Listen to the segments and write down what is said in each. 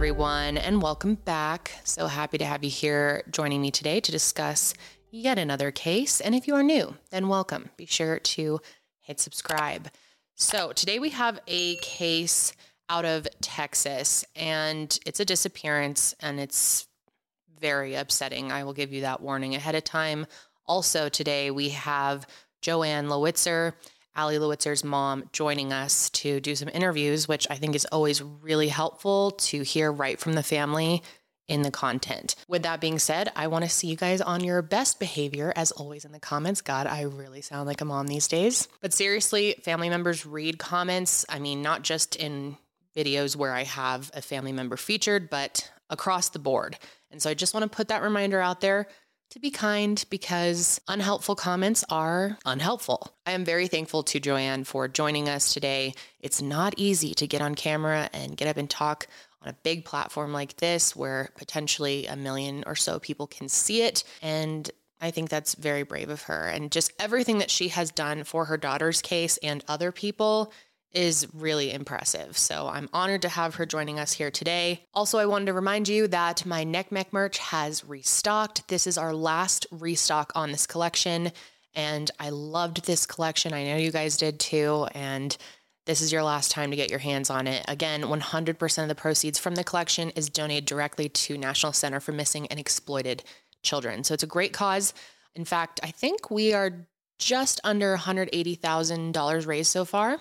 everyone, and welcome back. So happy to have you here joining me today to discuss yet another case. And if you are new, then welcome. Be sure to hit subscribe. So, today we have a case out of Texas, and it's a disappearance, and it's very upsetting. I will give you that warning ahead of time. Also, today we have Jo Ann Lowitzer Ali Lowitzer's mom joining us to do some interviews, which I think is always really helpful to hear right from the family in the content. With that being said, I want to see you guys on your best behavior as always in the comments. God, I really sound like a mom these days. But seriously, family members read comments. I mean, not just in videos where I have a family member featured, but across the board. And so I just want to put that reminder out there to be kind because unhelpful comments are unhelpful. I am very thankful to Jo Ann for joining us today. It's not easy to get on camera and get up and talk on a big platform like this where potentially a million or so people can see it. And I think that's very brave of her. And just everything that she has done for her daughter's case and other people is really impressive. So I'm honored to have her joining us here today. Also, I wanted to remind you that my NCMEC merch has restocked. This is our last restock on this collection, and I loved this collection. I know you guys did too, and this is your last time to get your hands on it. Again, 100% of the proceeds from the collection is donated directly to National Center for Missing and Exploited Children. So it's a great cause. In fact, I think we are just under $180,000 raised so far.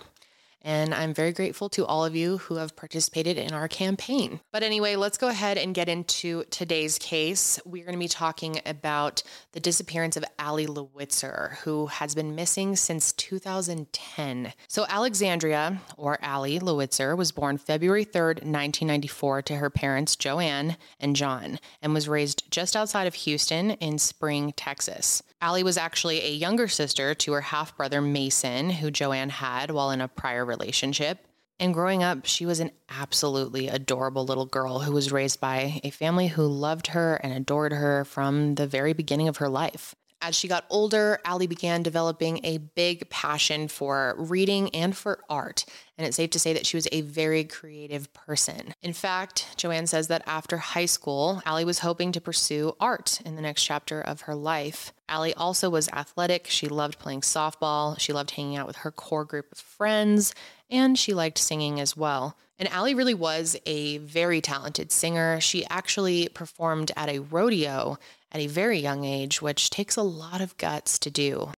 And I'm very grateful to all of you who have participated in our campaign. But anyway, let's go ahead and get into today's case. We're going to be talking about the disappearance of Ali Lowitzer, who has been missing since 2010. So, Alexandria, or Ali Lowitzer, was born February 3rd, 1994, to her parents, Jo Ann and John, and was raised just outside of Houston in Spring, Texas. Ali was actually a younger sister to her half brother Mason, who Jo Ann had while in a prior relationship. And growing up, she was an absolutely adorable little girl who was raised by a family who loved her and adored her from the very beginning of her life. As she got older, Ali began developing a big passion for reading and for art, and it's safe to say that she was a very creative person. In fact, Jo Ann says that after high school, Ali was hoping to pursue art in the next chapter of her life. Ali also was athletic. She loved playing softball, she loved hanging out with her core group of friends, and she liked singing as well. And Ali really was a very talented singer. She actually performed at a rodeo at a very young age, which takes a lot of guts to do.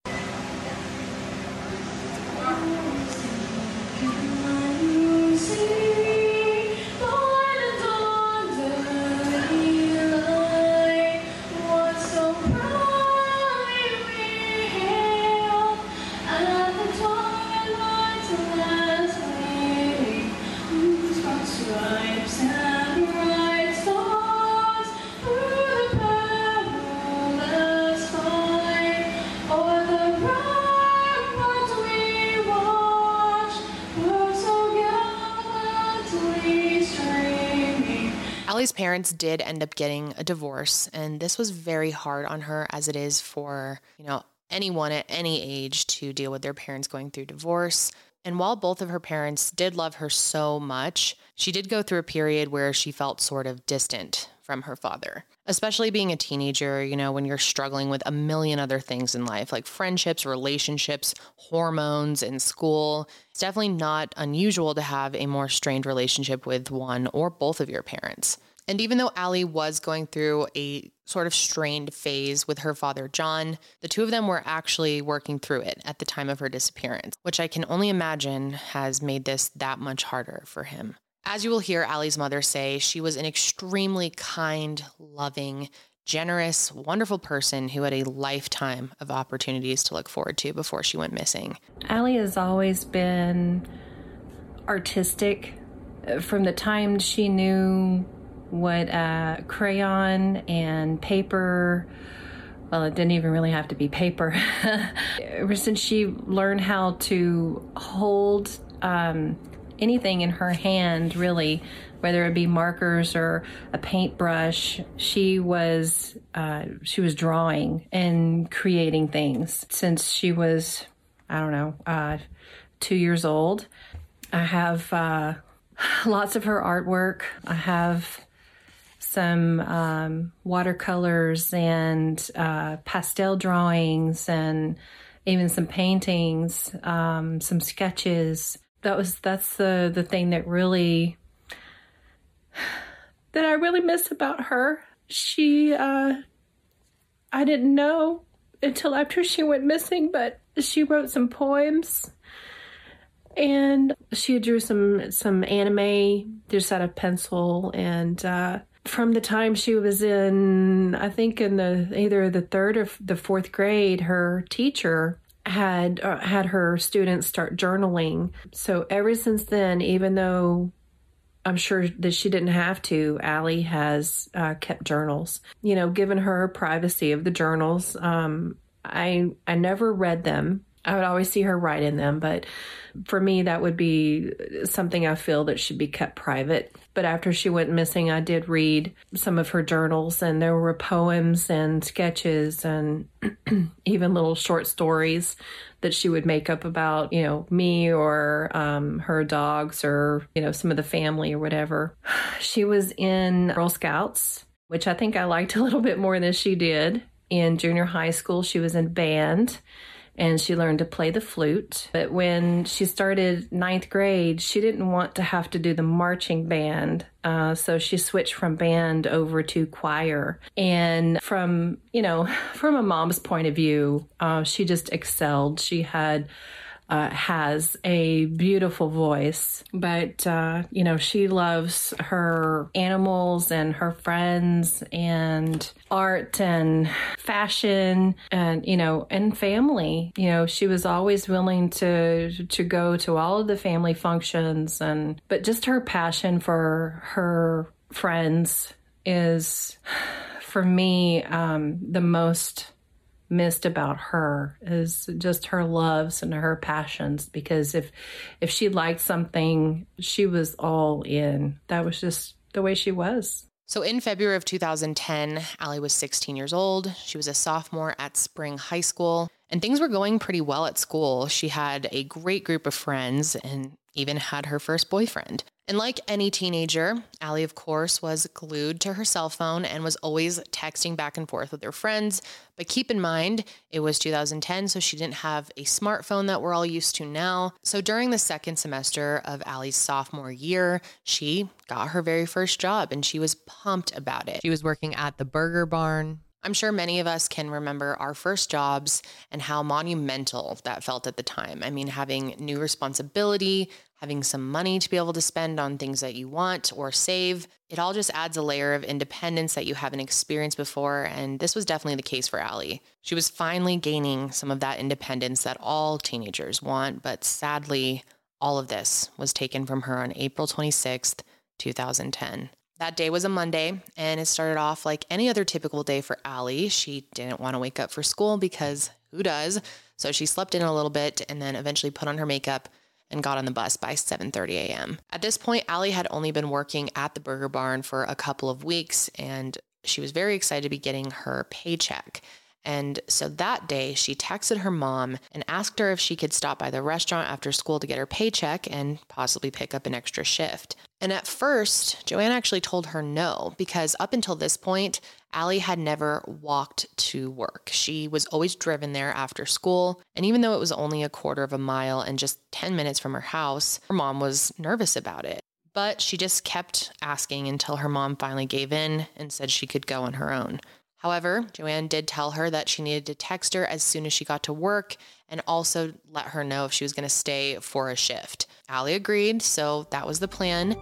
Ali's parents did end up getting a divorce, and this was very hard on her, as it is for, you know, anyone at any age to deal with their parents going through divorce. And while both of her parents did love her so much, she did go through a period where she felt sort of distant from her father, especially being a teenager, you know, when you're struggling with a million other things in life, like friendships, relationships, hormones, and school. It's definitely not unusual to have a more strained relationship with one or both of your parents. And even though Ali was going through a sort of strained phase with her father, John, the two of them were actually working through it at the time of her disappearance, which I can only imagine has made this that much harder for him. As you will hear Ali's mother say, she was an extremely kind, loving, generous, wonderful person who had a lifetime of opportunities to look forward to before she went missing. Ali has always been artistic from the time she knew what uh, crayon and paper well, it didn't even really have to be paper. Ever since she learned how to hold um, anything in her hand, really, whether it be markers or a paintbrush, she was uh, she was drawing and creating things since she was I don't know uh, two years old. I have uh, lots of her artwork. I have some um, watercolors and uh, pastel drawings and even some paintings, um, some sketches. That was that's the the thing that really that I really miss about her. She uh, I didn't know until after she went missing, but she wrote some poems and she drew some some anime just out of pencil and uh, from the time she was in i think in the either the third or the fourth grade her teacher had uh, had her students start journaling so ever since then even though I'm sure that she didn't have to. Ali has uh, kept journals. You know, given her privacy of the journals, um, I I never read them. I would always see her write in them, but for me, that would be something I feel that should be kept private. But after she went missing, I did read some of her journals, and there were poems and sketches and even little short stories that she would make up about, you know, me or um, her dogs or, you know, some of the family or whatever. She was in Girl Scouts, which I think I liked a little bit more than she did. In junior high school, she was in band and she learned to play the flute. But when she started ninth grade, she didn't want to have to do the marching band. Uh, so she switched from band over to choir. And from, you know, from a mom's point of view, uh, she just excelled. She had uh, has a beautiful voice, but uh, you know she loves her animals and her friends and art and fashion and you know and family. You know she was always willing to to go to all of the family functions and but just her passion for her friends is for me um, the most missed about her is just her loves and her passions because if if she liked something she was all in. That was just the way she was. So in February of 2010, Ali was 16 years old. She was a sophomore at Spring High School, and things were going pretty well at school. She had a great group of friends and even had her first boyfriend. And like any teenager, Ali, of course, was glued to her cell phone and was always texting back and forth with her friends. But keep in mind, it was 2010, so she didn't have a smartphone that we're all used to now. So during the second semester of Ali's sophomore year, she got her very first job and she was pumped about it. She was working at the Burger Barn. I'm sure many of us can remember our first jobs and how monumental that felt at the time. I mean, having new responsibility, having some money to be able to spend on things that you want or save. It all just adds a layer of independence that you haven't experienced before. And this was definitely the case for Ali. She was finally gaining some of that independence that all teenagers want, but sadly, all of this was taken from her on April 26th, 2010. That day was a Monday, and it started off like any other typical day for Ali. She didn't want to wake up for school because who does? So she slept in a little bit and then eventually put on her makeup and got on the bus by 7:30 a.m. At this point, Ali had only been working at the Burger Barn for a couple of weeks and she was very excited to be getting her paycheck. And so that day, she texted her mom and asked her if she could stop by the restaurant after school to get her paycheck and possibly pick up an extra shift. And at first, Jo Ann actually told her no, because up until this point, Ali had never walked to work. She was always driven there after school. And even though it was only a quarter of a mile and just 10 minutes from her house, her mom was nervous about it. But she just kept asking until her mom finally gave in and said she could go on her own. However, Jo Ann did tell her that she needed to text her as soon as she got to work and also let her know if she was going to stay for a shift. Ali agreed, so that was the plan.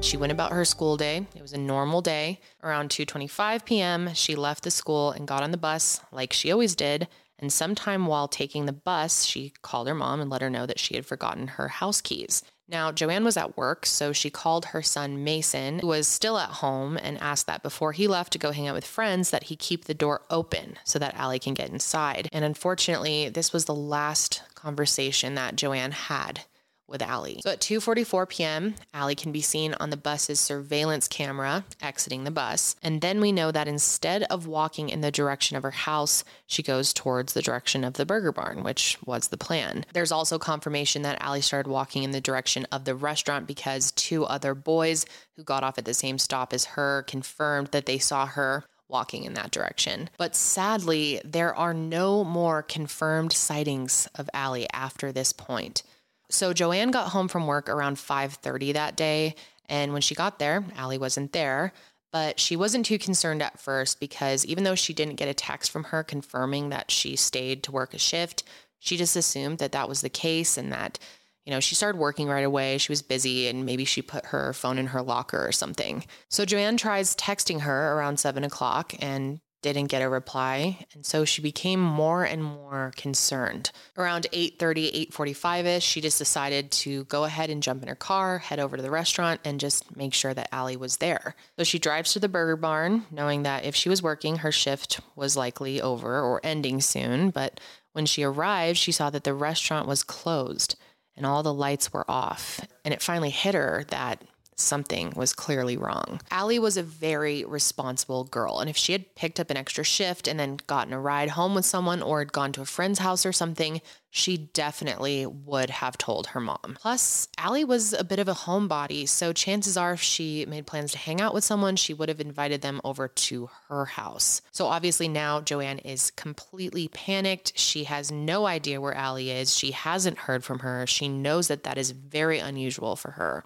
She went about her school day. It was a normal day. Around 2:25 p.m., she left the school and got on the bus like she always did. And sometime while taking the bus, she called her mom and let her know that she had forgotten her house keys. Now, Jo Ann was at work, so she called her son Mason, who was still at home, and asked that before he left to go hang out with friends that he keep the door open so that Ali can get inside. And unfortunately, this was the last conversation that Jo Ann had with Ali. So at 2:44 p.m., Ali can be seen on the bus's surveillance camera exiting the bus, and then we know that instead of walking in the direction of her house, she goes towards the direction of the burger barn, which was the plan. There's also confirmation that Ali started walking in the direction of the restaurant because two other boys who got off at the same stop as her confirmed that they saw her walking in that direction. But sadly, there are no more confirmed sightings of Ali after this point. So Jo Ann got home from work around 5:30 that day, and when she got there, Ali wasn't there. But she wasn't too concerned at first because even though she didn't get a text from her confirming that she stayed to work a shift, she just assumed that that was the case and that, you know, she started working right away. She was busy and maybe she put her phone in her locker or something. So Jo Ann tries texting her around seven o'clock and didn't get a reply and so she became more and more concerned. Around 8.30 8.45ish she just decided to go ahead and jump in her car head over to the restaurant and just make sure that Ali was there. So she drives to the burger barn knowing that if she was working her shift was likely over or ending soon. But when she arrived she saw that the restaurant was closed and all the lights were off and it finally hit her that something was clearly wrong. Ali was a very responsible girl, and if she had picked up an extra shift and then gotten a ride home with someone or had gone to a friend's house or something, she definitely would have told her mom. Plus, Ali was a bit of a homebody, so chances are if she made plans to hang out with someone, she would have invited them over to her house. So obviously now Jo Ann is completely panicked. She has no idea where Ali is. She hasn't heard from her. She knows that that is very unusual for her.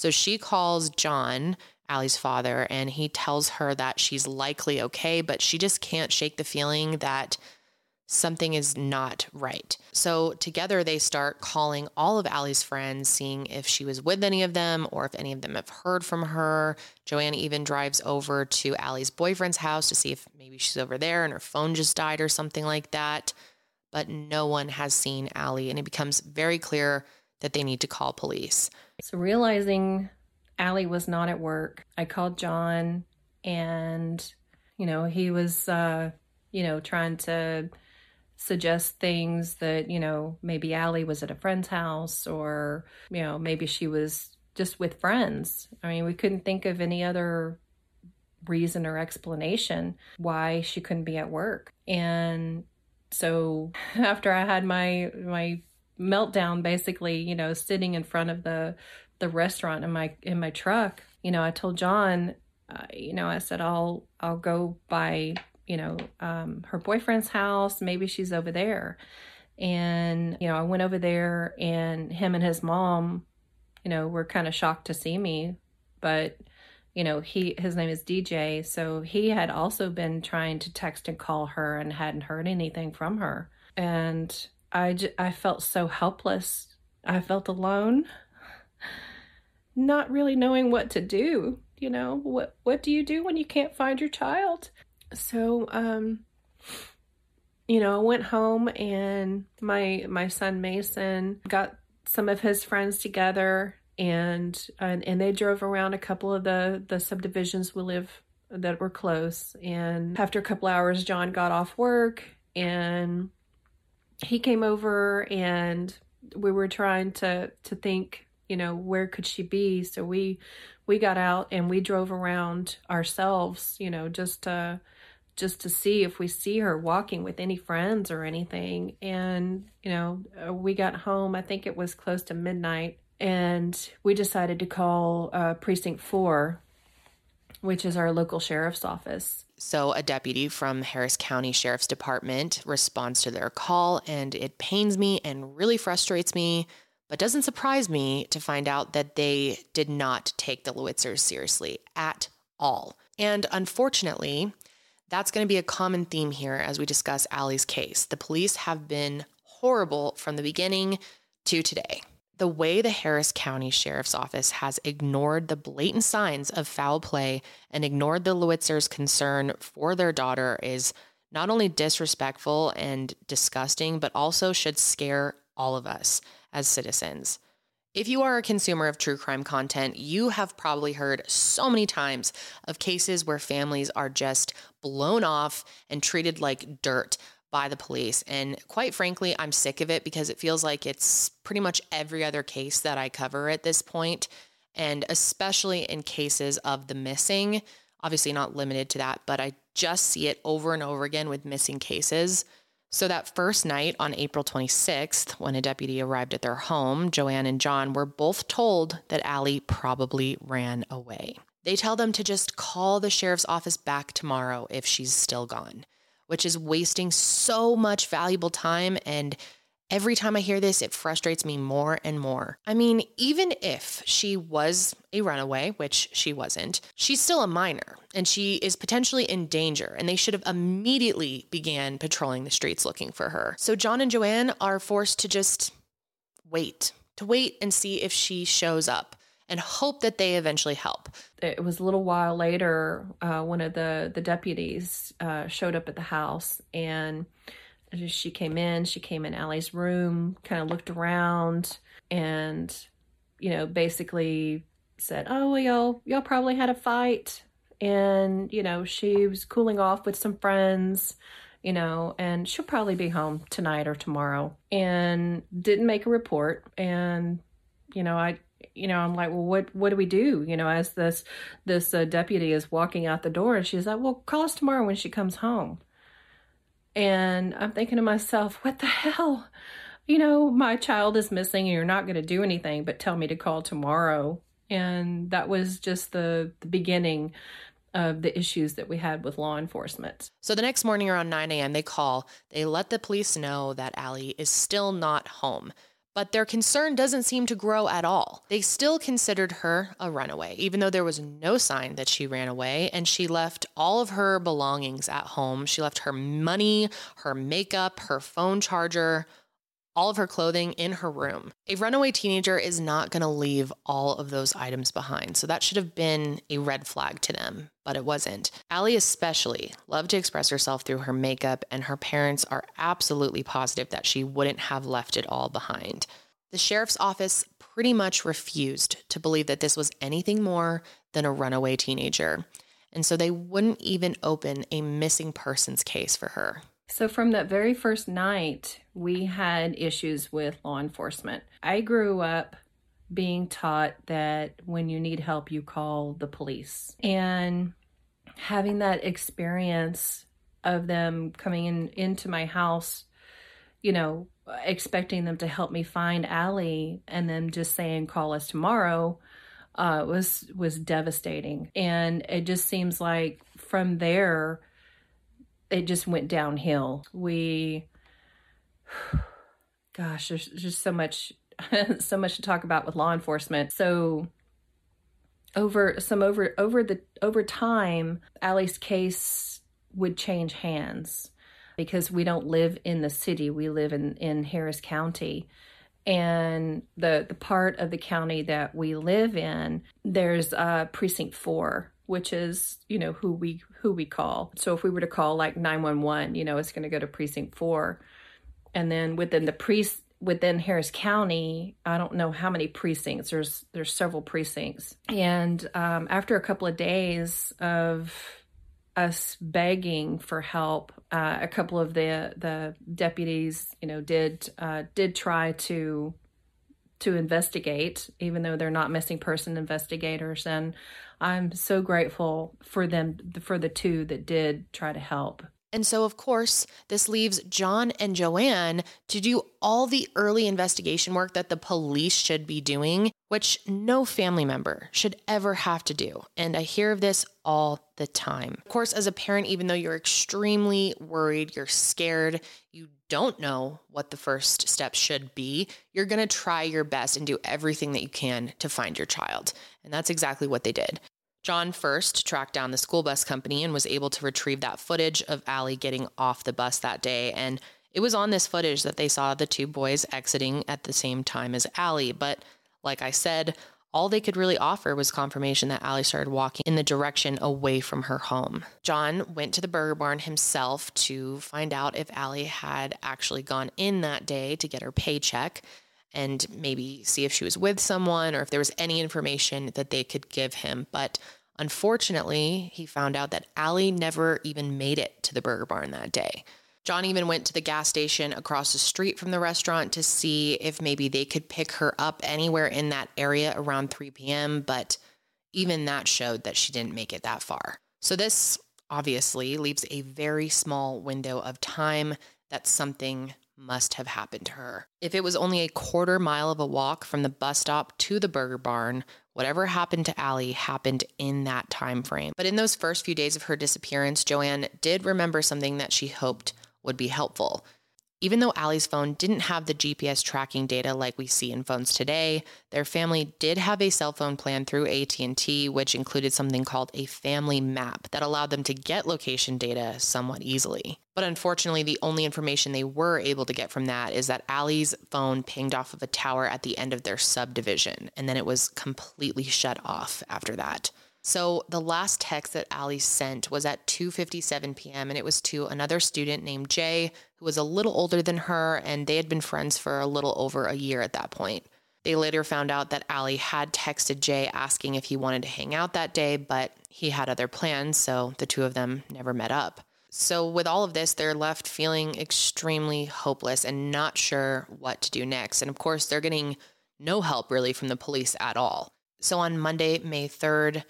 So she calls John, Ali's father, and he tells her that she's likely okay, but she just can't shake the feeling that something is not right. So together they start calling all of Ali's friends, seeing if she was with any of them or if any of them have heard from her. Jo Ann even drives over to Ali's boyfriend's house to see if maybe she's over there and her phone just died or something like that. But no one has seen Ali, and it becomes very clear that they need to call police. So realizing Ali was not at work, I called John and, you know, he was, uh, you know, trying to suggest things that, you know, maybe Ali was at a friend's house or, you know, maybe she was just with friends. I mean, we couldn't think of any other reason or explanation why she couldn't be at work. And so after I had my my meltdown basically you know sitting in front of the the restaurant in my in my truck. You know i told john uh, you know i said i'll i'll go by you know um, her boyfriend's house. Maybe she's over there. And you know i went over there and him and his mom you know were kind of shocked to see me. But you know he his name is dj so he had also been trying to text and call her and hadn't heard anything from her. And I, j- I felt so helpless. I felt alone, not really knowing what to do. You know, what, what do you do when you can't find your child? So, um, you know, I went home and my, my son Mason got some of his friends together and, and, and they drove around a couple of the, the subdivisions we live that were close. And after a couple hours, John got off work and he came over and we were trying to to think you know where could she be? So we we got out and we drove around ourselves you know just to just to see if we see her walking with any friends or anything. And you know uh, we got home i think it was close to midnight and we decided to call uh, precinct 4 which is our local sheriff's office so, a deputy from Harris County Sheriff's Department responds to their call, and it pains me and really frustrates me, but doesn't surprise me to find out that they did not take the Lowitzers seriously at all. And unfortunately, that's going to be a common theme here as we discuss Ali's case. The police have been horrible from the beginning to today the way the Harris County Sheriff's Office has ignored the blatant signs of foul play and ignored the Lowitzers' concern for their daughter is not only disrespectful and disgusting, but also should scare all of us as citizens. If you are a consumer of true crime content, you have probably heard so many times of cases where families are just blown off and treated like dirt by the police. And quite frankly, I'm sick of it because it feels like it's pretty much every other case that I cover at this point, and especially in cases of the missing. Obviously, not limited to that, but I just see it over and over again with missing cases. So, that first night on April 26th, when a deputy arrived at their home, Jo Ann and John were both told that Ali probably ran away. They tell them to just call the sheriff's office back tomorrow if she's still gone which is wasting so much valuable time. And every time I hear this, it frustrates me more and more. I mean, even if she was a runaway, which she wasn't, she's still a minor and she is potentially in danger, and they should have immediately began patrolling the streets looking for her. So John and Jo Ann are forced to just wait, to wait and see if she shows up and hope that they eventually help. It was a little while later, uh, one of the, the deputies uh, showed up at the house and she came in, she came in Ali's room, kind of looked around and, you know, basically said, oh, well, y'all, y'all probably had a fight. And, you know, she was cooling off with some friends you know, and she'll probably be home tonight or tomorrow. And didn't make a report. And, you know, I you know, I'm like, well, what what do we do? You know, as this this uh, deputy is walking out the door, and she's like, well, call us tomorrow when she comes home. And I'm thinking to myself, what the hell? You know, my child is missing, and you're not going to do anything but tell me to call tomorrow. And that was just the the beginning of the issues that we had with law enforcement. So the next morning around 9 a.m., they call. They let the police know that Ali is still not home but their concern doesn't seem to grow at all. They still considered her a runaway, even though there was no sign that she ran away, and she left all of her belongings at home. She left her money, her makeup, her phone charger, all of her clothing in her room. A runaway teenager is not going to leave all of those items behind. So that should have been a red flag to them, but it wasn't. Ali, especially, loved to express herself through her makeup, and her parents are absolutely positive that she wouldn't have left it all behind. The sheriff's office pretty much refused to believe that this was anything more than a runaway teenager. And so they wouldn't even open a missing persons case for her. So, from that very first night, we had issues with law enforcement. I grew up being taught that when you need help, you call the police. And having that experience of them coming in into my house, you know, expecting them to help me find Ali and then just saying call us tomorrow uh, was was devastating. And it just seems like from there it just went downhill. We, gosh, there's just so much, so much to talk about with law enforcement. So over some over over the over time, Ali's case would change hands because we don't live in the city. We live in in Harris County. And the the part of the county that we live in, there's uh, precinct four, which is you know who we who we call. So if we were to call like 911 you know it's going to go to precinct 4 and then within the pre within harris county i don't know how many precincts there's there's several precincts. And um, after a couple of days of us begging for help uh, a couple of the the deputies you know did uh, did try to to investigate even though they're not missing person investigators. And I'm so grateful for them, for the two that did try to help. And so, of course, this leaves John and Jo Ann to do all the early investigation work that the police should be doing, which no family member should ever have to do. And I hear of this all the time. Of course, as a parent, even though you're extremely worried, you're scared, you don't know what the first step should be, you're going to try your best and do everything that you can to find your child. And that's exactly what they did. John first tracked down the school bus company and was able to retrieve that footage of Ali getting off the bus that day. And it was on this footage that they saw the two boys exiting at the same time as Ali. But like I said, all they could really offer was confirmation that Ali started walking in the direction away from her home. John went to the burger barn himself to find out if Ali had actually gone in that day to get her paycheck and maybe see if she was with someone or if there was any information that they could give him. But unfortunately, he found out that Ali never even made it to the burger barn that day. John even went to the gas station across the street from the restaurant to see if maybe they could pick her up anywhere in that area around 3 p.m., but even that showed that she didn't make it that far. So, this obviously leaves a very small window of time that something must have happened to her. If it was only a quarter mile of a walk from the bus stop to the burger barn, whatever happened to Ali happened in that time frame. But in those first few days of her disappearance, Jo Ann did remember something that she hoped would be helpful. Even though Ali's phone didn't have the GPS tracking data like we see in phones today, their family did have a cell phone plan through AT&T which included something called a family map that allowed them to get location data somewhat easily. But unfortunately, the only information they were able to get from that is that Ali's phone pinged off of a tower at the end of their subdivision and then it was completely shut off after that. So the last text that Ali sent was at 2:57 p.m. and it was to another student named Jay who was a little older than her and they had been friends for a little over a year at that point. They later found out that Ali had texted Jay asking if he wanted to hang out that day, but he had other plans, so the two of them never met up. So, with all of this, they're left feeling extremely hopeless and not sure what to do next. And of course, they're getting no help really from the police at all. So, on Monday, May 3rd,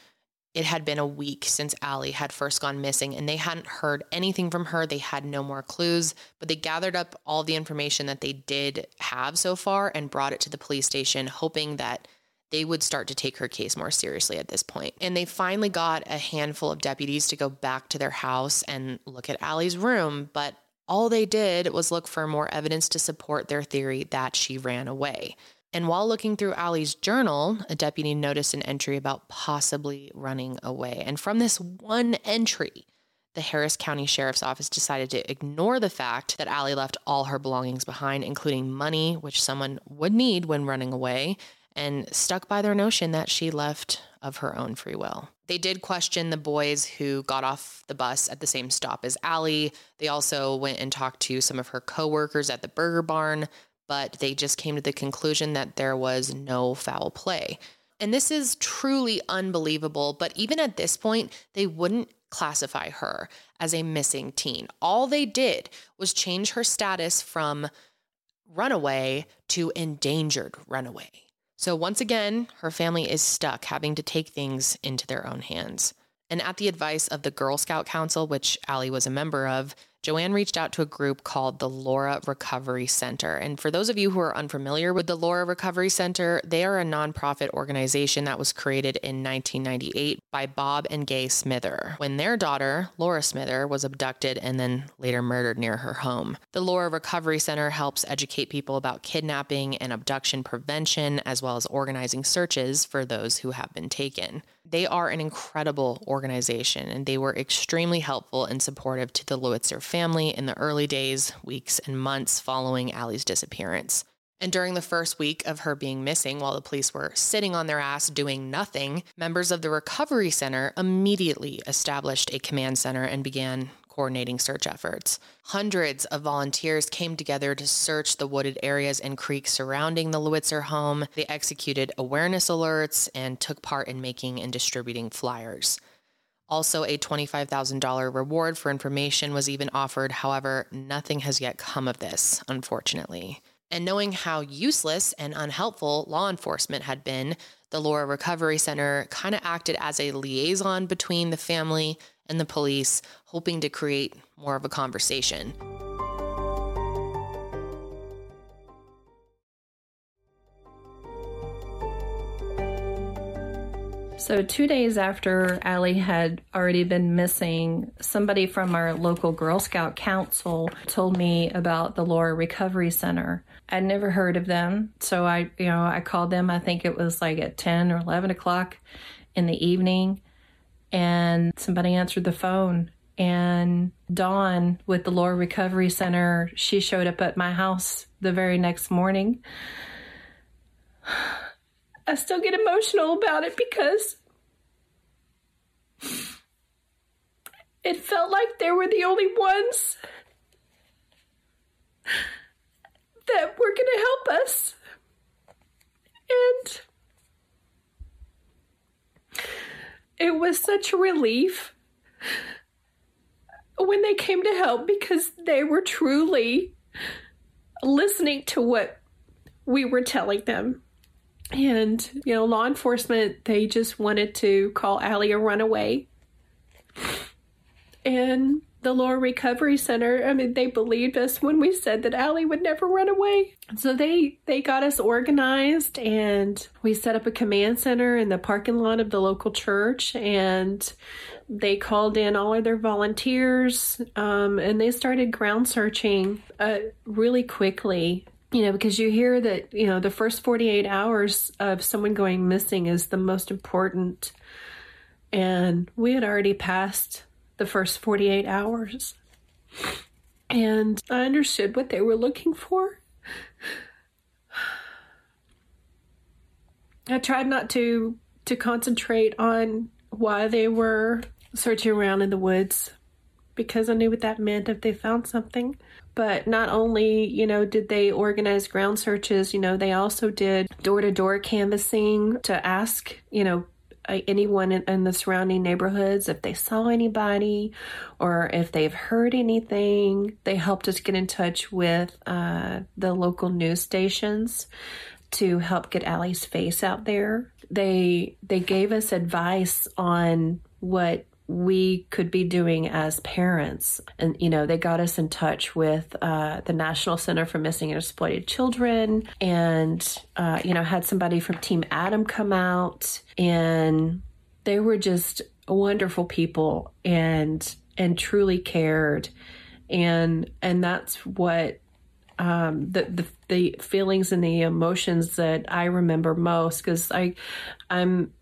it had been a week since Ali had first gone missing and they hadn't heard anything from her. They had no more clues, but they gathered up all the information that they did have so far and brought it to the police station, hoping that they would start to take her case more seriously at this point. And they finally got a handful of deputies to go back to their house and look at Ali's room, but all they did was look for more evidence to support their theory that she ran away. And while looking through Ali's journal, a deputy noticed an entry about possibly running away. And from this one entry, the Harris County Sheriff's Office decided to ignore the fact that Ali left all her belongings behind, including money, which someone would need when running away, and stuck by their notion that she left of her own free will. They did question the boys who got off the bus at the same stop as Ali. They also went and talked to some of her coworkers at the burger barn, but they just came to the conclusion that there was no foul play. And this is truly unbelievable, but even at this point, they wouldn't classify her as a missing teen. All they did was change her status from runaway to endangered runaway. So once again, her family is stuck having to take things into their own hands. And at the advice of the Girl Scout Council, which Ali was a member of, Jo Ann reached out to a group called the Laura Recovery Center. And for those of you who are unfamiliar with the Laura Recovery Center, they are a nonprofit organization that was created in 1998 by Bob and Gay Smither when their daughter, Laura Smither, was abducted and then later murdered near her home. The Laura Recovery Center helps educate people about kidnapping and abduction prevention, as well as organizing searches for those who have been taken. They are an incredible organization and they were extremely helpful and supportive to the Lowitzer family in the early days, weeks, and months following Ali's disappearance. And during the first week of her being missing, while the police were sitting on their ass doing nothing, members of the recovery center immediately established a command center and began coordinating search efforts. Hundreds of volunteers came together to search the wooded areas and creeks surrounding the Lowitzer home. They executed awareness alerts and took part in making and distributing flyers. Also, a $25,000 reward for information was even offered. However, nothing has yet come of this, unfortunately. And knowing how useless and unhelpful law enforcement had been, the Laura Recovery Center kind of acted as a liaison between the family and the police, hoping to create more of a conversation. So, two days after Ali had already been missing, somebody from our local Girl Scout Council told me about the Laura Recovery Center. I'd never heard of them, so I, you know, I called them. I think it was like at ten or eleven o'clock in the evening, and somebody answered the phone. And Dawn with the Laura Recovery Center, she showed up at my house the very next morning. I still get emotional about it because it felt like they were the only ones that were going to help us. And it was such a relief when they came to help because they were truly listening to what we were telling them. And, you know, law enforcement, they just wanted to call Ali a runaway. And the Laura Recovery Center, I mean, they believed us when we said that Ali would never run away. So they they got us organized and we set up a command center in the parking lot of the local church and they called in all of their volunteers um, and they started ground searching uh, really quickly you know, because you hear that, you know, the first 48 hours of someone going missing is the most important. And we had already passed the first 48 hours. And I understood what they were looking for. I tried not to to concentrate on why they were searching around in the woods because I knew what that meant if they found something. But not only, you know, did they organize ground searches, you know, they also did door to door canvassing to ask, you know, anyone in, the surrounding neighborhoods if they saw anybody or if they've heard anything. They helped us get in touch with uh, the local news stations to help get Ali's face out there. They they gave us advice on what we could be doing as parents. And, you know, they got us in touch with uh, the National Center for Missing and Exploited Children and, uh, you know, had somebody from Team Adam come out. And they were just wonderful people and, and truly cared. And, and that's what um, the, the the feelings and the emotions that I remember most because I I'm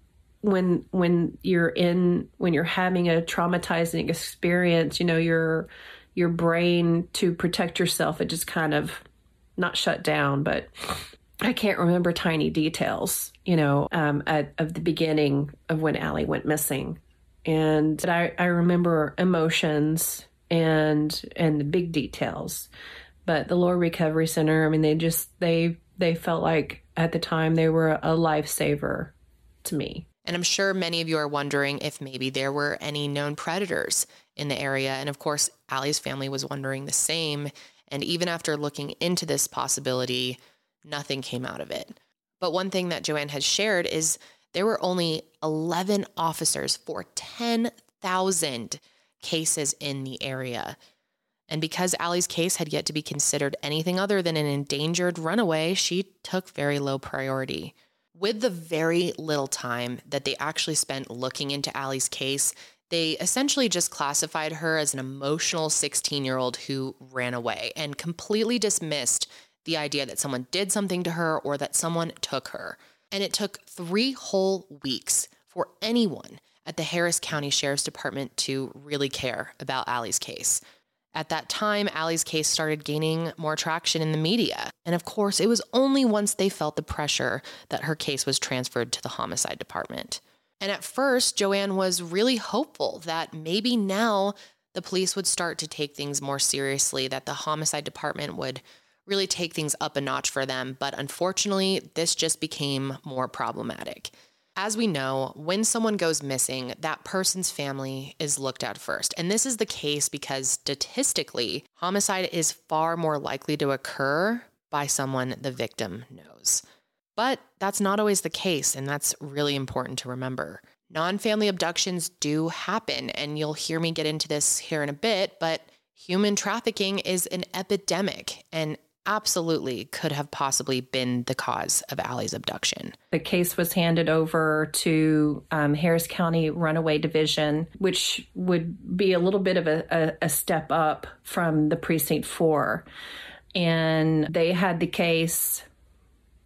when when you're in when you're having a traumatizing experience you know your your brain to protect yourself it just kind of not shut down but i can't remember tiny details you know um, at, of the beginning of when Ali went missing. And I, I remember emotions and and the big details. But the Laura recovery center i mean they just they they felt like at the time they were a lifesaver to me and I'm sure many of you are wondering if maybe there were any known predators in the area. And of course, Ali's family was wondering the same. And even after looking into this possibility, nothing came out of it. But one thing that Jo Ann has shared is there were only 11 officers for 10,000 cases in the area. And because Ali's case had yet to be considered anything other than an endangered runaway, she took very low priority. With the very little time that they actually spent looking into Ali's case, they essentially just classified her as an emotional 16 year old who ran away and completely dismissed the idea that someone did something to her or that someone took her. And it took three whole weeks for anyone at the Harris County Sheriff's Department to really care about Ali's case. At that time, Ali's case started gaining more traction in the media. And of course, it was only once they felt the pressure that her case was transferred to the homicide department. And at first, Jo Ann was really hopeful that maybe now the police would start to take things more seriously, that the homicide department would really take things up a notch for them. But unfortunately, this just became more problematic. As we know, when someone goes missing, that person's family is looked at first. And this is the case because statistically, homicide is far more likely to occur by someone the victim knows. But that's not always the case, and that's really important to remember. Non family abductions do happen, and you'll hear me get into this here in a bit, but human trafficking is an epidemic, and absolutely could have possibly been the cause of Ali's abduction. The case was handed over to um, Harris County Runaway Division, which would be a little bit of a, a, a step up from the Precinct 4. And they had the case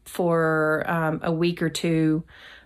for um, a week or two,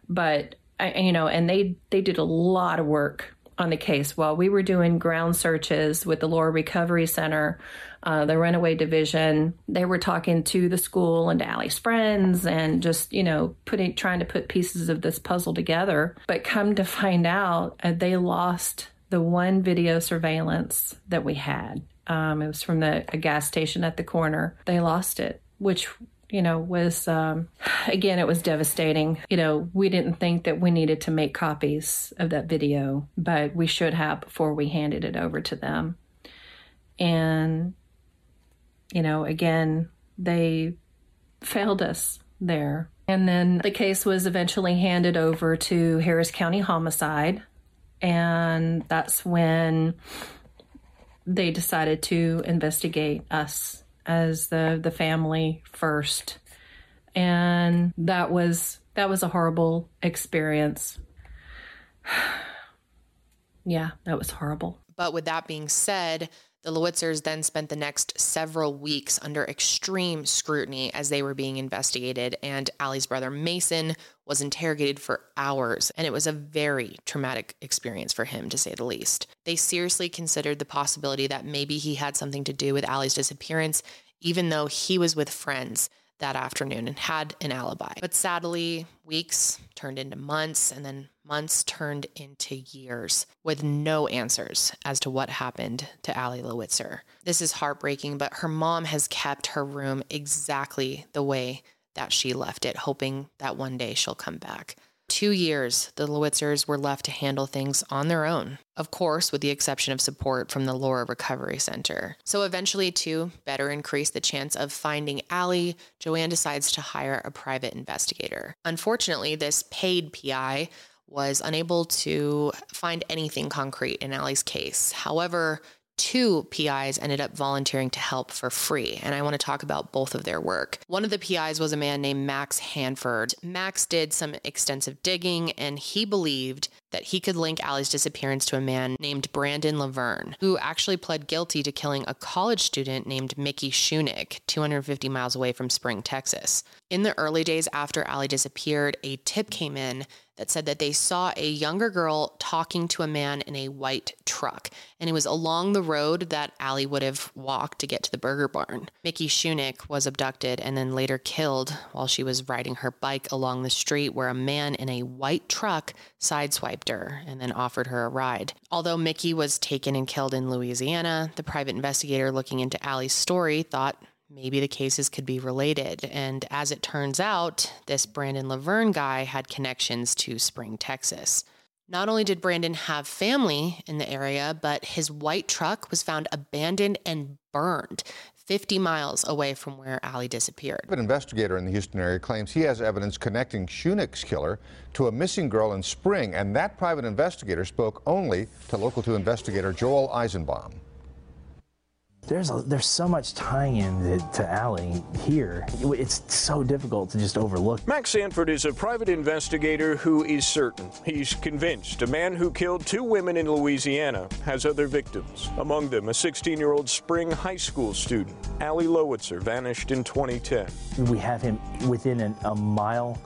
but you know, and they they did a lot of work on the case while we were doing ground searches with the Laura Recovery Center uh, the runaway division. They were talking to the school and to Ali's friends and just, you know, putting, trying to put pieces of this puzzle together. But come to find out, uh, they lost the one video surveillance that we had. Um, it was from the a gas station at the corner. They lost it, which you know was um, again it was devastating. You know we didn't think that we needed to make copies of that video, but we should have before we handed it over to them. And, you know, again, they failed us there. And then the case was eventually handed over to Harris County Homicide. And that's when they decided to investigate us as the, the family first. And that was that was a horrible experience. yeah, that was horrible. But with that being said, the Lowitzers then spent the next several weeks under extreme scrutiny as they were being investigated, and Ali's brother Mason was interrogated for hours, and it was a very traumatic experience for him, to say the least. They seriously considered the possibility that maybe he had something to do with Ali's disappearance, even though he was with friends that afternoon and had an alibi. But sadly, weeks turned into months and then months turned into years with no answers as to what happened to Ali Lowitzer. This is heartbreaking, but her mom has kept her room exactly the way that she left it, hoping that one day she'll come back two years, the Lowitzers were left to handle things on their own, of course, with the exception of support from the Laura Recovery Center. So eventually, to better increase the chance of finding Ali, Joanne decides to hire a private investigator. Unfortunately, this paid PI was unable to find anything concrete in Ali's case. However, two PIs ended up volunteering to help for free, and I want to talk about both of their work. One of the PIs was a man named Max Hanford. Max did some extensive digging, and he believed that he could link Ali's disappearance to a man named Brandon Lavergne, who actually pled guilty to killing a college student named Mickey Shunick, 250 miles away from Spring, Texas. In the early days after Ali disappeared, a tip came in that said that they saw a younger girl talking to a man in a white truck, and it was along the road that Ali would have walked to get to the burger barn. Mickey Shunick was abducted and then later killed while she was riding her bike along the street where a man in a white truck sideswiped her and then offered her a ride. Although Mickey was taken and killed in Louisiana, the private investigator looking into Ali's story thought maybe the cases could be related. And as it turns out, this Brandon Lavergne guy had connections to Spring, Texas. Not only did Brandon have family in the area, but his white truck was found abandoned and burned 50 miles away from where Ali disappeared. An investigator in the Houston area claims he has evidence connecting Shunick's killer to a missing girl in Spring, and that private investigator spoke only to local 2 investigator Joel Eisenbaum there's a, there's so much tying in to, to Ali here. It's so difficult to just overlook. Max Sanford is a private investigator who is certain. He's convinced a man who killed two women in Louisiana has other victims. Among them, a 16-year-old Spring High School student, Ali Lowitzer, vanished in 2010. We have him within an, a mile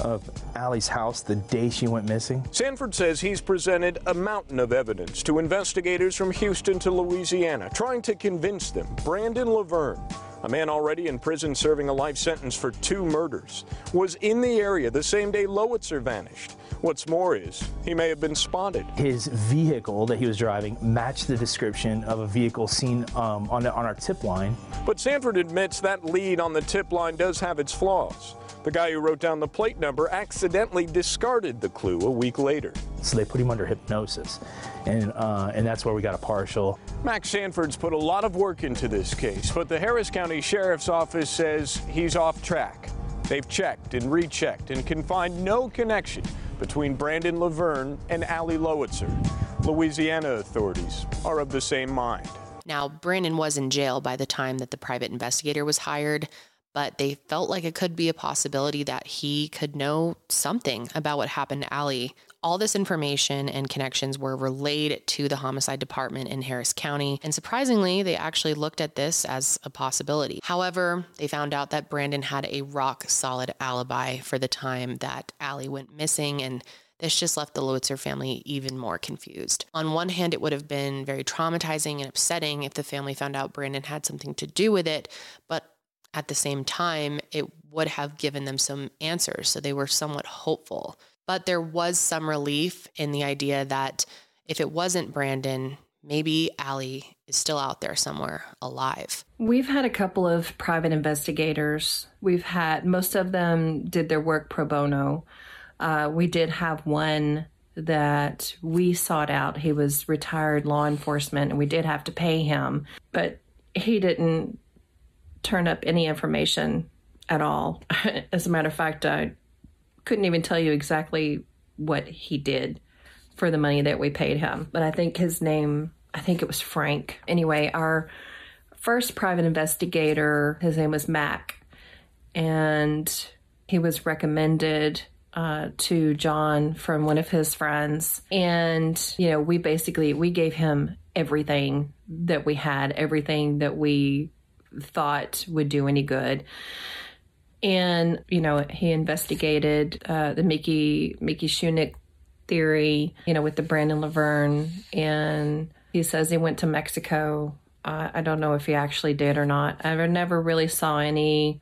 of Ali's house the day she went missing? Sanford says he's presented a mountain of evidence to investigators from Houston to Louisiana, trying to convince them Brandon Lavergne, a man already in prison serving a life sentence for two murders, was in the area the same day Lowitzer vanished. What's more is, he may have been spotted. His vehicle that he was driving matched the description of a vehicle seen um, on, on our tip line. But Sanford admits that lead on the tip line does have its flaws. The guy who wrote down the plate number accidentally discarded the clue a week later. So they put him under hypnosis, and, uh, and that's where we got a partial. Max Sanford's put a lot of work into this case, but the Harris County Sheriff's Office says he's off track. They've checked and rechecked and can find no connection between Brandon Lavergne and Ali Lowitzer. Louisiana authorities are of the same mind. Now, Brandon was in jail by the time that the private investigator was hired, but they felt like it could be a possibility that he could know something about what happened to Ali. All this information and connections were relayed to the homicide department in Harris County, and surprisingly, they actually looked at this as a possibility. However, they found out that Brandon had a rock solid alibi for the time that Ali went missing, and this just left the Lowitzer family even more confused. On one hand, it would have been very traumatizing and upsetting if the family found out Brandon had something to do with it, but at the same time, it would have given them some answers. So they were somewhat hopeful. But there was some relief in the idea that if it wasn't Brandon, maybe Ali is still out there somewhere alive. We've had a couple of private investigators. We've had, most of them did their work pro bono. Uh, we did have one that we sought out. He was retired law enforcement and we did have to pay him, but he didn't turn up any information at all. As a matter of fact, I couldn't even tell you exactly what he did for the money that we paid him. But I think his name, I think it was Frank. Anyway, our first private investigator, his name was Mac, and he was recommended uh, to John from one of his friends, and you know, we basically we gave him everything that we had, everything that we thought would do any good. And you know, he investigated uh, the Mickey Mickey Shunick theory, you know, with the Brandon Lavergne, and he says he went to Mexico. Uh, I don't know if he actually did or not. I never really saw any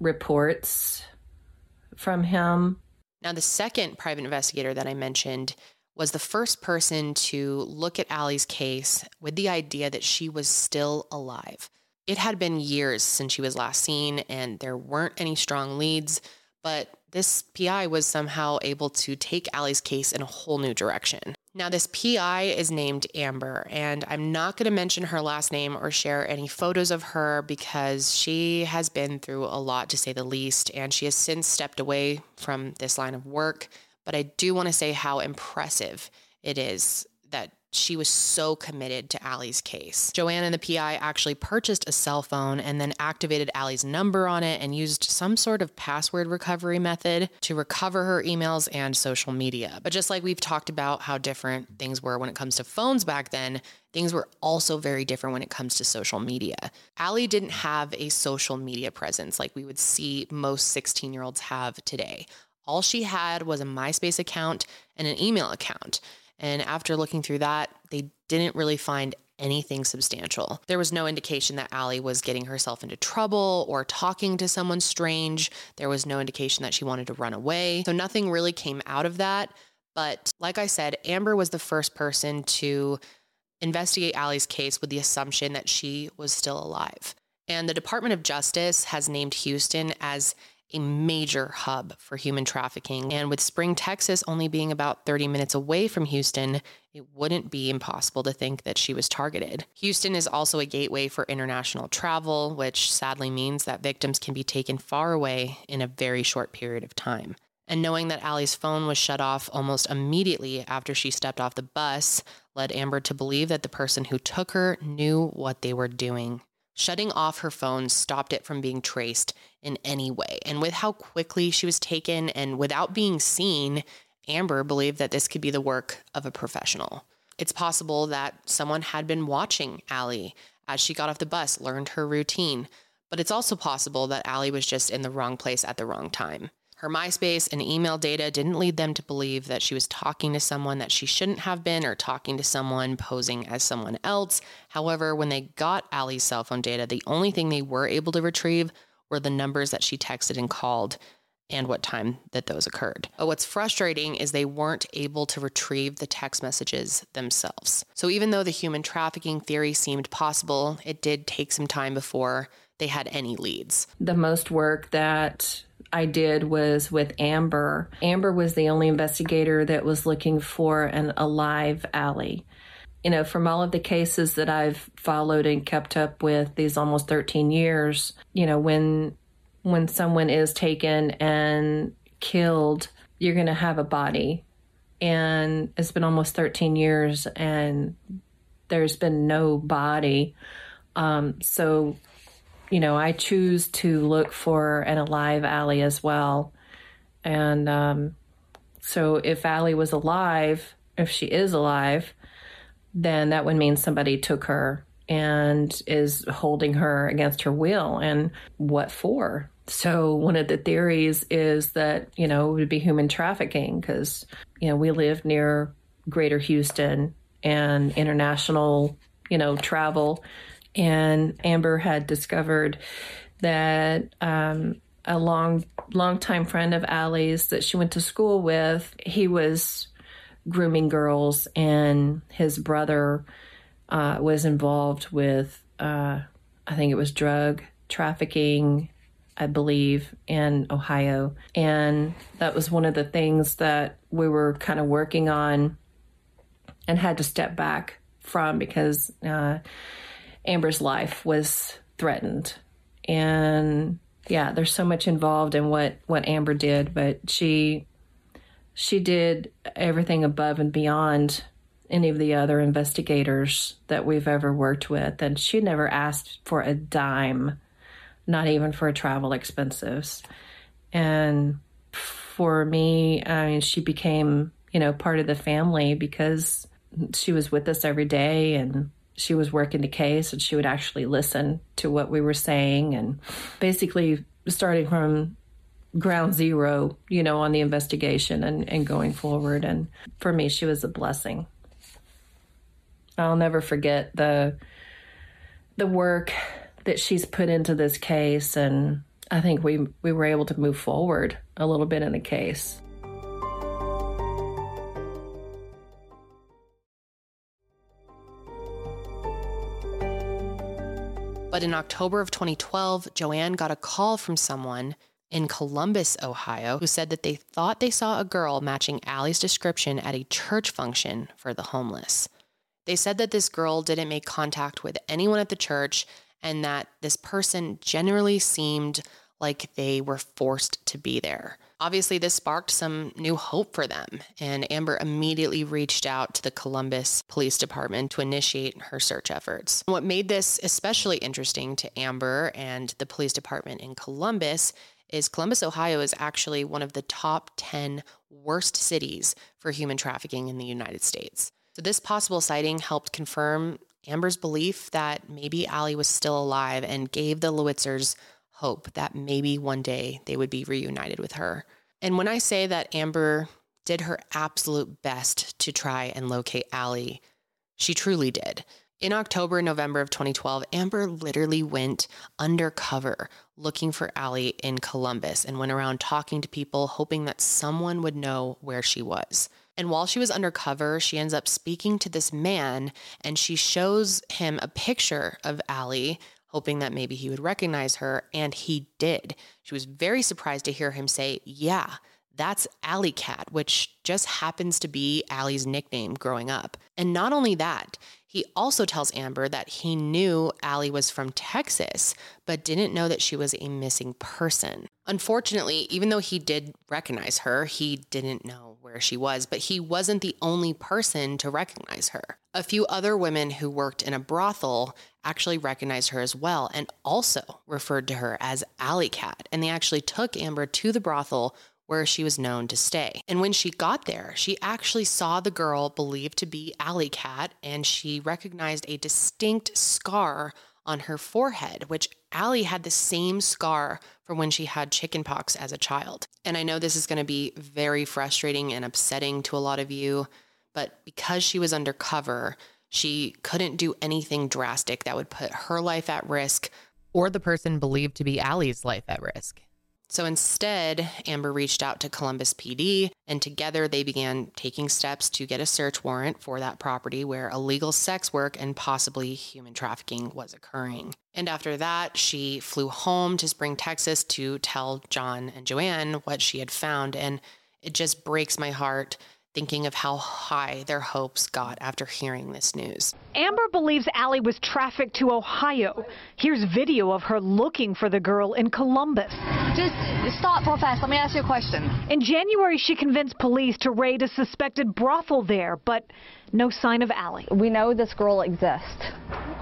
reports from him. Now, the second private investigator that I mentioned was the first person to look at Ali's case with the idea that she was still alive. It had been years since she was last seen, and there weren't any strong leads, but this PI was somehow able to take Ali's case in a whole new direction. Now, this PI is named Amber, and I'm not going to mention her last name or share any photos of her because she has been through a lot, to say the least, and she has since stepped away from this line of work. But I do want to say how impressive it is she was so committed to Ali's case. Jo Ann and the PI actually purchased a cell phone and then activated Ali's number on it and used some sort of password recovery method to recover her emails and social media. But just like we've talked about how different things were when it comes to phones back then, things were also very different when it comes to social media. Ali didn't have a social media presence like we would see most 16 year olds have today. All she had was a MySpace account and an email account. And after looking through that, they didn't really find anything substantial. There was no indication that Ali was getting herself into trouble or talking to someone strange. There was no indication that she wanted to run away. So nothing really came out of that. But like I said, Amber was the first person to investigate Ali's case with the assumption that she was still alive. And the Department of Justice has named Houston as a major hub for human trafficking. And with Spring, Texas only being about 30 minutes away from Houston, it wouldn't be impossible to think that she was targeted. Houston is also a gateway for international travel, which sadly means that victims can be taken far away in a very short period of time. And knowing that Ali's phone was shut off almost immediately after she stepped off the bus led Amber to believe that the person who took her knew what they were doing. Shutting off her phone stopped it from being traced in any way. And with how quickly she was taken and without being seen, Amber believed that this could be the work of a professional. It's possible that someone had been watching Ali as she got off the bus, learned her routine, but it's also possible that Ali was just in the wrong place at the wrong time. Her MySpace and email data didn't lead them to believe that she was talking to someone that she shouldn't have been or talking to someone posing as someone else. However, when they got Ali's cell phone data, the only thing they were able to retrieve were the numbers that she texted and called and what time that those occurred. But what's frustrating is they weren't able to retrieve the text messages themselves. So even though the human trafficking theory seemed possible, it did take some time before they had any leads. The most work that I did was with Amber. Amber was the only investigator that was looking for an alive Ali. You know, from all of the cases that I've followed and kept up with these almost 13 years, you know, when when someone is taken and killed, you're going to have a body. And it's been almost 13 years and there's been no body. Um, so you know, I choose to look for an alive Ali as well. And um, so if Ali was alive, if she is alive, then that would mean somebody took her and is holding her against her will. And what for? So one of the theories is that, you know, it would be human trafficking because, you know, we live near greater Houston and international, you know, travel and Amber had discovered that um, a long, long-time friend of Ali's that she went to school with, he was grooming girls, and his brother uh, was involved with, uh, I think it was drug trafficking, I believe, in Ohio. And that was one of the things that we were kind of working on and had to step back from because uh, Amber's life was threatened. And yeah, there's so much involved in what, what Amber did, but she she did everything above and beyond any of the other investigators that we've ever worked with. And she never asked for a dime, not even for travel expenses. And for me, I mean, she became, you know, part of the family because she was with us every day and she was working the case and she would actually listen to what we were saying and basically starting from ground zero, you know, on the investigation and, and going forward. And for me, she was a blessing. I'll never forget the the work that she's put into this case and I think we we were able to move forward a little bit in the case. But in October of 2012, Jo Ann got a call from someone in Columbus, Ohio, who said that they thought they saw a girl matching Ali's description at a church function for the homeless. They said that this girl didn't make contact with anyone at the church and that this person generally seemed like they were forced to be there. Obviously, this sparked some new hope for them, and Amber immediately reached out to the Columbus Police Department to initiate her search efforts. What made this especially interesting to Amber and the police department in Columbus is Columbus, Ohio is actually one of the top 10 worst cities for human trafficking in the United States. So, this possible sighting helped confirm Amber's belief that maybe Ali was still alive and gave the Lowitzers hope that maybe one day they would be reunited with her. And when I say that Amber did her absolute best to try and locate Ali, she truly did. In October, and November of 2012, Amber literally went undercover looking for Ali in Columbus and went around talking to people, hoping that someone would know where she was. And while she was undercover, she ends up speaking to this man and she shows him a picture of Ali, hoping that maybe he would recognize her. And he did. She was very surprised to hear him say, Yeah, that's Alley Cat, which just happens to be Ali's nickname growing up. And not only that, he also tells Amber that he knew Ali was from Texas, but didn't know that she was a missing person. Unfortunately, even though he did recognize her, he didn't know where she was, but he wasn't the only person to recognize her. A few other women who worked in a brothel actually recognized her as well and also referred to her as Alley Cat. And they actually took Amber to the brothel where she was known to stay. And when she got there, she actually saw the girl believed to be Alley Cat and she recognized a distinct scar on her forehead, which Ali had the same scar from when she had chickenpox as a child. And I know this is going to be very frustrating and upsetting to a lot of you, but because she was undercover, she couldn't do anything drastic that would put her life at risk or the person believed to be Ali's life at risk. So instead, Amber reached out to Columbus PD, and together they began taking steps to get a search warrant for that property where illegal sex work and possibly human trafficking was occurring. And after that, she flew home to Spring, Texas to tell John and Jo Ann what she had found. And it just breaks my heart thinking of how high their hopes got after hearing this news. Amber believes Ali was trafficked to Ohio. Here's video of her looking for the girl in Columbus. Just stop real fast. Let me ask you a question. In January, she convinced police to raid a suspected brothel there, but no sign of Ali. We know this girl exists.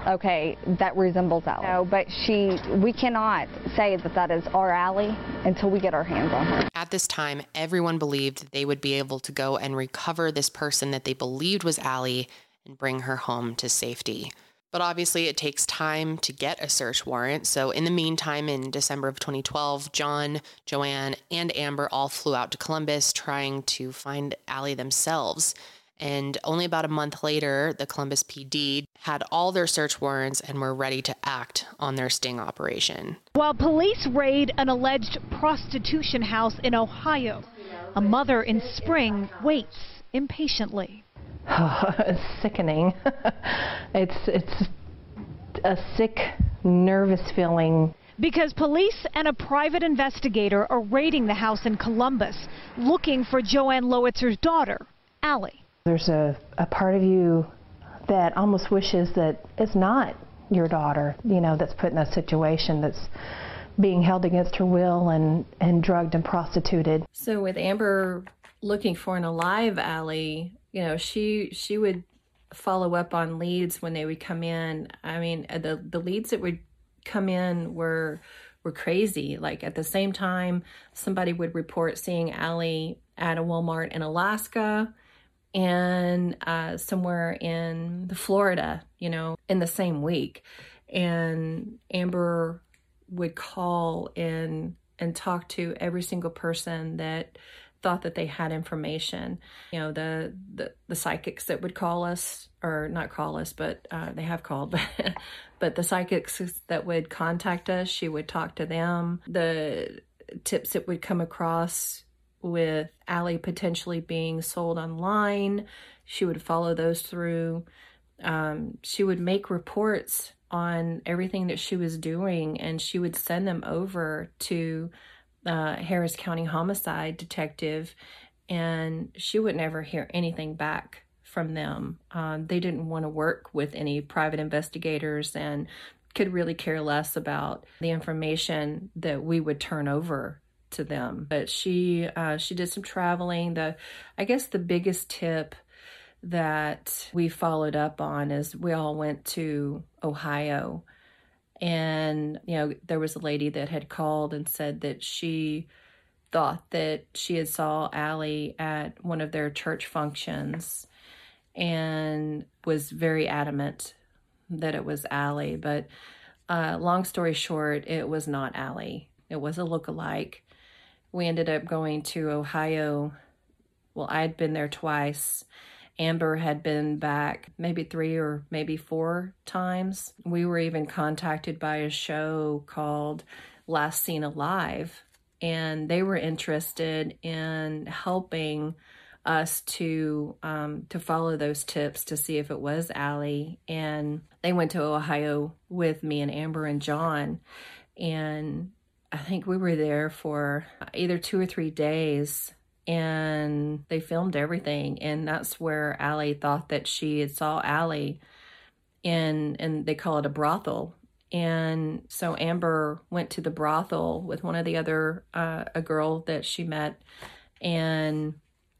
Okay, that resembles Ali. No, but she, we cannot say that that is our Ali until we get our hands on her. At this time, everyone believed they would be able to go and recover this person that they believed was Ali and bring her home to safety. But obviously, it takes time to get a search warrant. So, in the meantime, in December of 2012, John, Jo Ann, and Amber all flew out to Columbus trying to find Ali themselves. And only about a month later, the Columbus PD had all their search warrants and were ready to act on their sting operation. While police raid an alleged prostitution house in Ohio, a mother in Spring waits impatiently. it's sickening. it's it's a sick, nervous feeling. because police and a private investigator are raiding the house in Columbus looking for Jo Ann Lowitzer's daughter, Ali. There's a, a part of you that almost wishes that it's not your daughter, you know, that's put in a situation that's being held against her will and, and drugged and prostituted. So with Amber looking for an alive Ali, you know, she she would follow up on leads when they would come in. I mean, uh, the the leads that would come in were were crazy. Like at the same time, somebody would report seeing Ali at a Walmart in Alaska and uh, somewhere in the Florida, you know, in the same week. And Amber would call and and talk to every single person that thought that they had information. You know, the the, the psychics that would call us, or not call us, but uh, they have called, but the psychics that would contact us, she would talk to them. The tips that would come across with Ali potentially being sold online, she would follow those through. Um, she would make reports on everything that she was doing and she would send them over to uh, Harris County homicide detective and she would never hear anything back from them. Um, they didn't want to work with any private investigators and could really care less about the information that we would turn over to them. But she uh, she did some traveling. The I guess the biggest tip that we followed up on is we all went to Ohio and you know there was a lady that had called and said that she thought that she had saw Ali at one of their church functions and was very adamant that it was Ali but uh, long story short it was not Ali it was a look-alike we ended up going to Ohio well I'd been there twice Amber had been back maybe three or maybe four times. We were even contacted by a show called Last Seen Alive, and they were interested in helping us to um, to follow those tips to see if it was Ali. And they went to Ohio with me and Amber and John, and I think we were there for either two or three days and they filmed everything and that's where Ali thought that she had saw Ali in and they call it a brothel. And so Amber went to the brothel with one of the other uh, a girl that she met and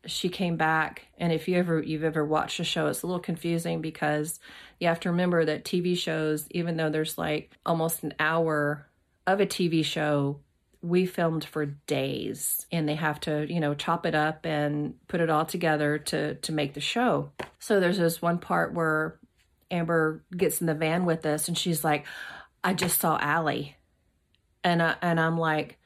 she came back. And if you ever you've ever watched a show it's a little confusing because you have to remember that TV shows even though there's like almost an hour of a TV show we filmed for days and they have to you know chop it up and put it all together to to make the show. So there's this one part where amber gets in the van with us and she's like i just saw Ali. And I, and i'm like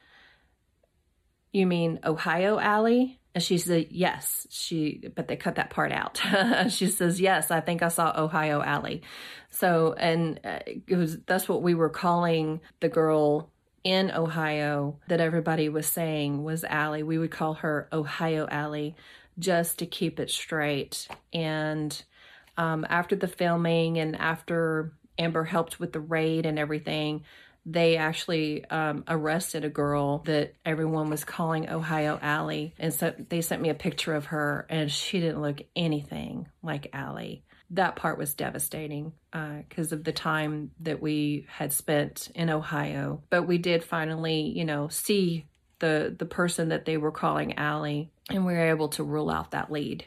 you mean ohio Ali and she said yes she but they cut that part out she says yes i think i saw ohio Ali. so and uh, it was that's what we were calling the girl in Ohio that everybody was saying was Ali. We would call her Ohio Ali just to keep it straight. And um, after the filming and after Amber helped with the raid and everything, they actually um, arrested a girl that everyone was calling Ohio Ali. And so they sent me a picture of her, and she didn't look anything like Ali that part was devastating because uh, of the time that we had spent in Ohio. But we did finally, you know, see the the person that they were calling Ali, and we were able to rule out that lead.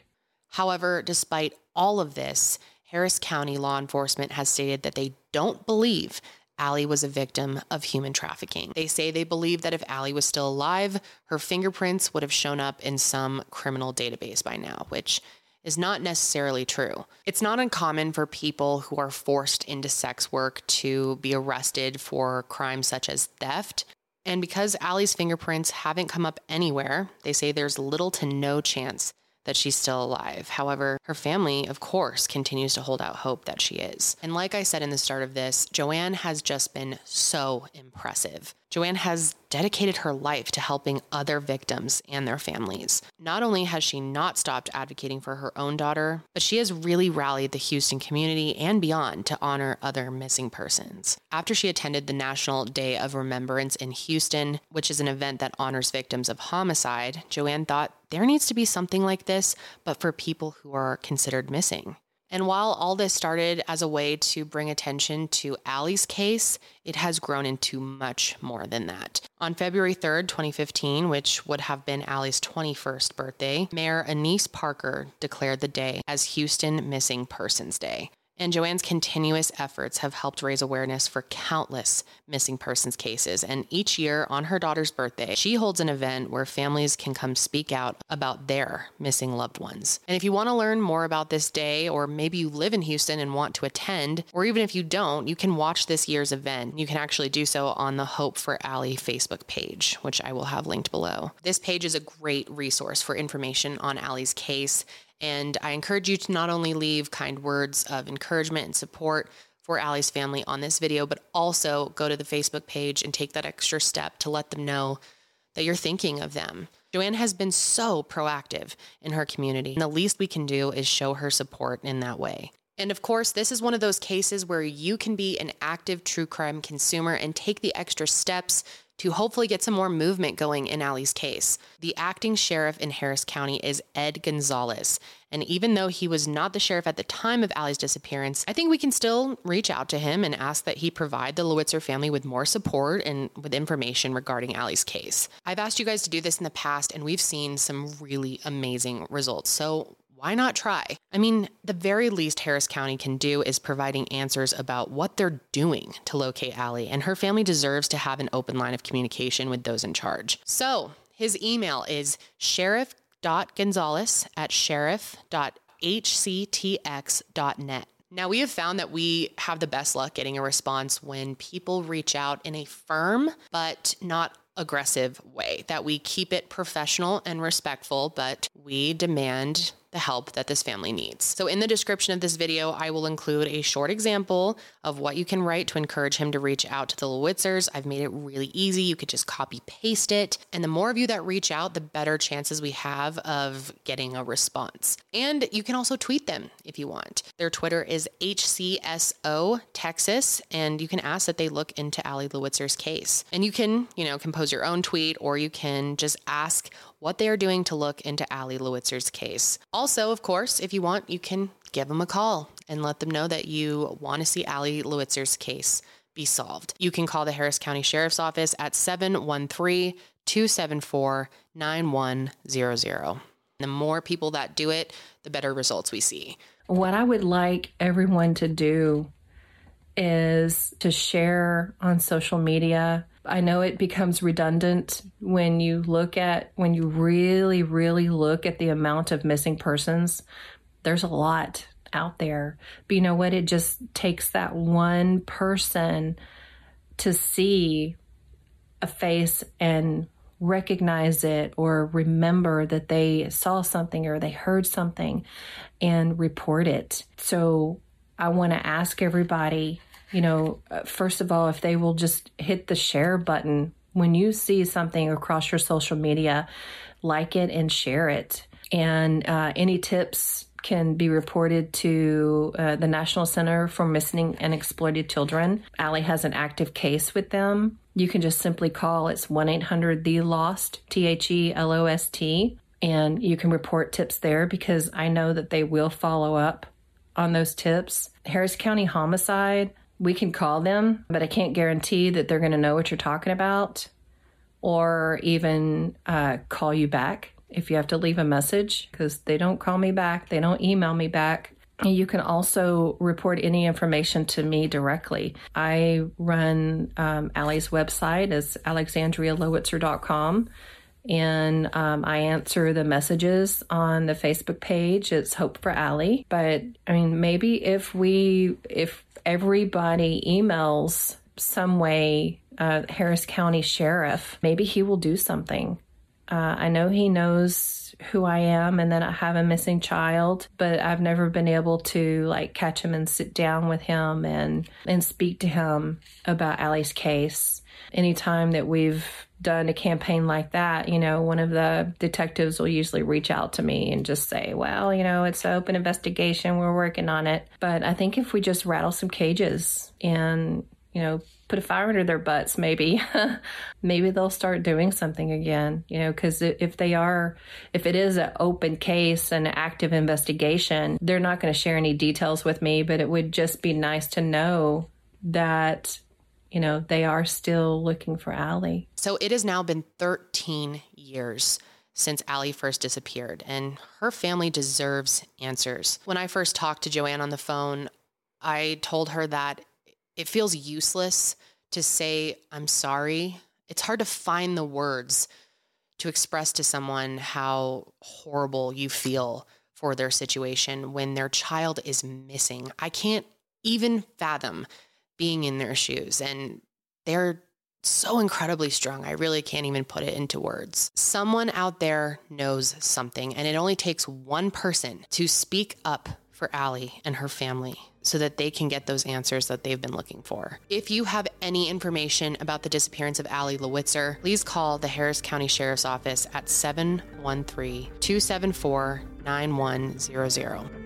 However, despite all of this, Harris County law enforcement has stated that they don't believe Ali was a victim of human trafficking. They say they believe that if Ali was still alive, her fingerprints would have shown up in some criminal database by now, which is not necessarily true. It's not uncommon for people who are forced into sex work to be arrested for crimes such as theft. And because Ali's fingerprints haven't come up anywhere, they say there's little to no chance that she's still alive. However, her family, of course, continues to hold out hope that she is. And like I said in the start of this, Jo Ann has just been so impressive. Jo Ann has dedicated her life to helping other victims and their families. Not only has she not stopped advocating for her own daughter, but she has really rallied the Houston community and beyond to honor other missing persons. After she attended the National Day of Remembrance in Houston, which is an event that honors victims of homicide, Jo Ann thought there needs to be something like this, but for people who are considered missing. And while all this started as a way to bring attention to Ali's case, it has grown into much more than that. On February 3rd, 2015, which would have been Ali's 21st birthday, Mayor Annise Parker declared the day as Houston Missing Persons Day. And Jo Ann's continuous efforts have helped raise awareness for countless missing persons cases. And each year on her daughter's birthday, she holds an event where families can come speak out about their missing loved ones. And if you want to learn more about this day, or maybe you live in Houston and want to attend, or even if you don't, you can watch this year's event. You can actually do so on the Hope for Ali Facebook page, which I will have linked below. This page is a great resource for information on Ali's case and I encourage you to not only leave kind words of encouragement and support for Ali's family on this video, but also go to the Facebook page and take that extra step to let them know that you're thinking of them. Jo Ann has been so proactive in her community, and the least we can do is show her support in that way. And of course, this is one of those cases where you can be an active true crime consumer and take the extra steps to hopefully get some more movement going in Ali's case. The acting sheriff in Harris County is Ed Gonzalez. And even though he was not the sheriff at the time of Ali's disappearance, I think we can still reach out to him and ask that he provide the Lowitzer family with more support and with information regarding Ali's case. I've asked you guys to do this in the past, and we've seen some really amazing results. So why not try? I mean, the very least Harris County can do is providing answers about what they're doing to locate Ali, and her family deserves to have an open line of communication with those in charge. So, his email is sheriff.gonzalez at sheriff.hctx.net. Now, we have found that we have the best luck getting a response when people reach out in a firm but not aggressive way, that we keep it professional and respectful, but we demand the help that this family needs. So, in the description of this video, I will include a short example of what you can write to encourage him to reach out to the Lowitzers. I've made it really easy. You could just copy paste it. And the more of you that reach out, the better chances we have of getting a response. And you can also tweet them if you want. Their Twitter is HCSO Texas, and you can ask that they look into Ali Lowitzer's case. And you can, you know, compose your own tweet or you can just ask what they are doing to look into Ali Lowitzer's case. Also, of course, if you want, you can give them a call and let them know that you want to see Ali Lowitzer's case be solved. You can call the Harris County Sheriff's Office at 713 274 9100. The more people that do it, the better results we see. What I would like everyone to do is to share on social media I know it becomes redundant when you look at, when you really, really look at the amount of missing persons. There's a lot out there. But you know what? It just takes that one person to see a face and recognize it or remember that they saw something or they heard something and report it. So I want to ask everybody you know, uh, first of all, if they will just hit the share button when you see something across your social media, like it and share it. And uh, any tips can be reported to uh, the National Center for Missing and Exploited Children. Ali has an active case with them. You can just simply call. It's 1 800 The Lost, T H E L O S T. And you can report tips there because I know that they will follow up on those tips. Harris County Homicide we can call them, but I can't guarantee that they're going to know what you're talking about or even uh, call you back if you have to leave a message because they don't call me back, they don't email me back. You can also report any information to me directly. I run um, Ali's website as alexandrialowitzer.com and um, I answer the messages on the Facebook page. It's Hope for Ali. But I mean, maybe if we, if everybody emails some way uh, Harris County Sheriff, maybe he will do something Uh, I know he knows who I am and that I have a missing child, but I've never been able to like catch him and sit down with him and and speak to him about Ali's case. Anytime that we've done a campaign like that, you know, one of the detectives will usually reach out to me and just say, well, you know, it's an open investigation. We're working on it. But I think if we just rattle some cages and, you know, put a fire under their butts, maybe, maybe they'll start doing something again, you know, because if they are, if it is an open case and active investigation, they're not going to share any details with me, but it would just be nice to know that you know, they are still looking for Ali. So it has now been 13 years since Ali first disappeared, and her family deserves answers. When I first talked to Jo Ann on the phone, I told her that it feels useless to say, I'm sorry. It's hard to find the words to express to someone how horrible you feel for their situation when their child is missing. I can't even fathom being in their shoes. And they're so incredibly strong. I really can't even put it into words. Someone out there knows something, and it only takes one person to speak up for Ali and her family so that they can get those answers that they've been looking for. If you have any information about the disappearance of Ali Lowitzer, please call the Harris County Sheriff's Office at 713 274 9100.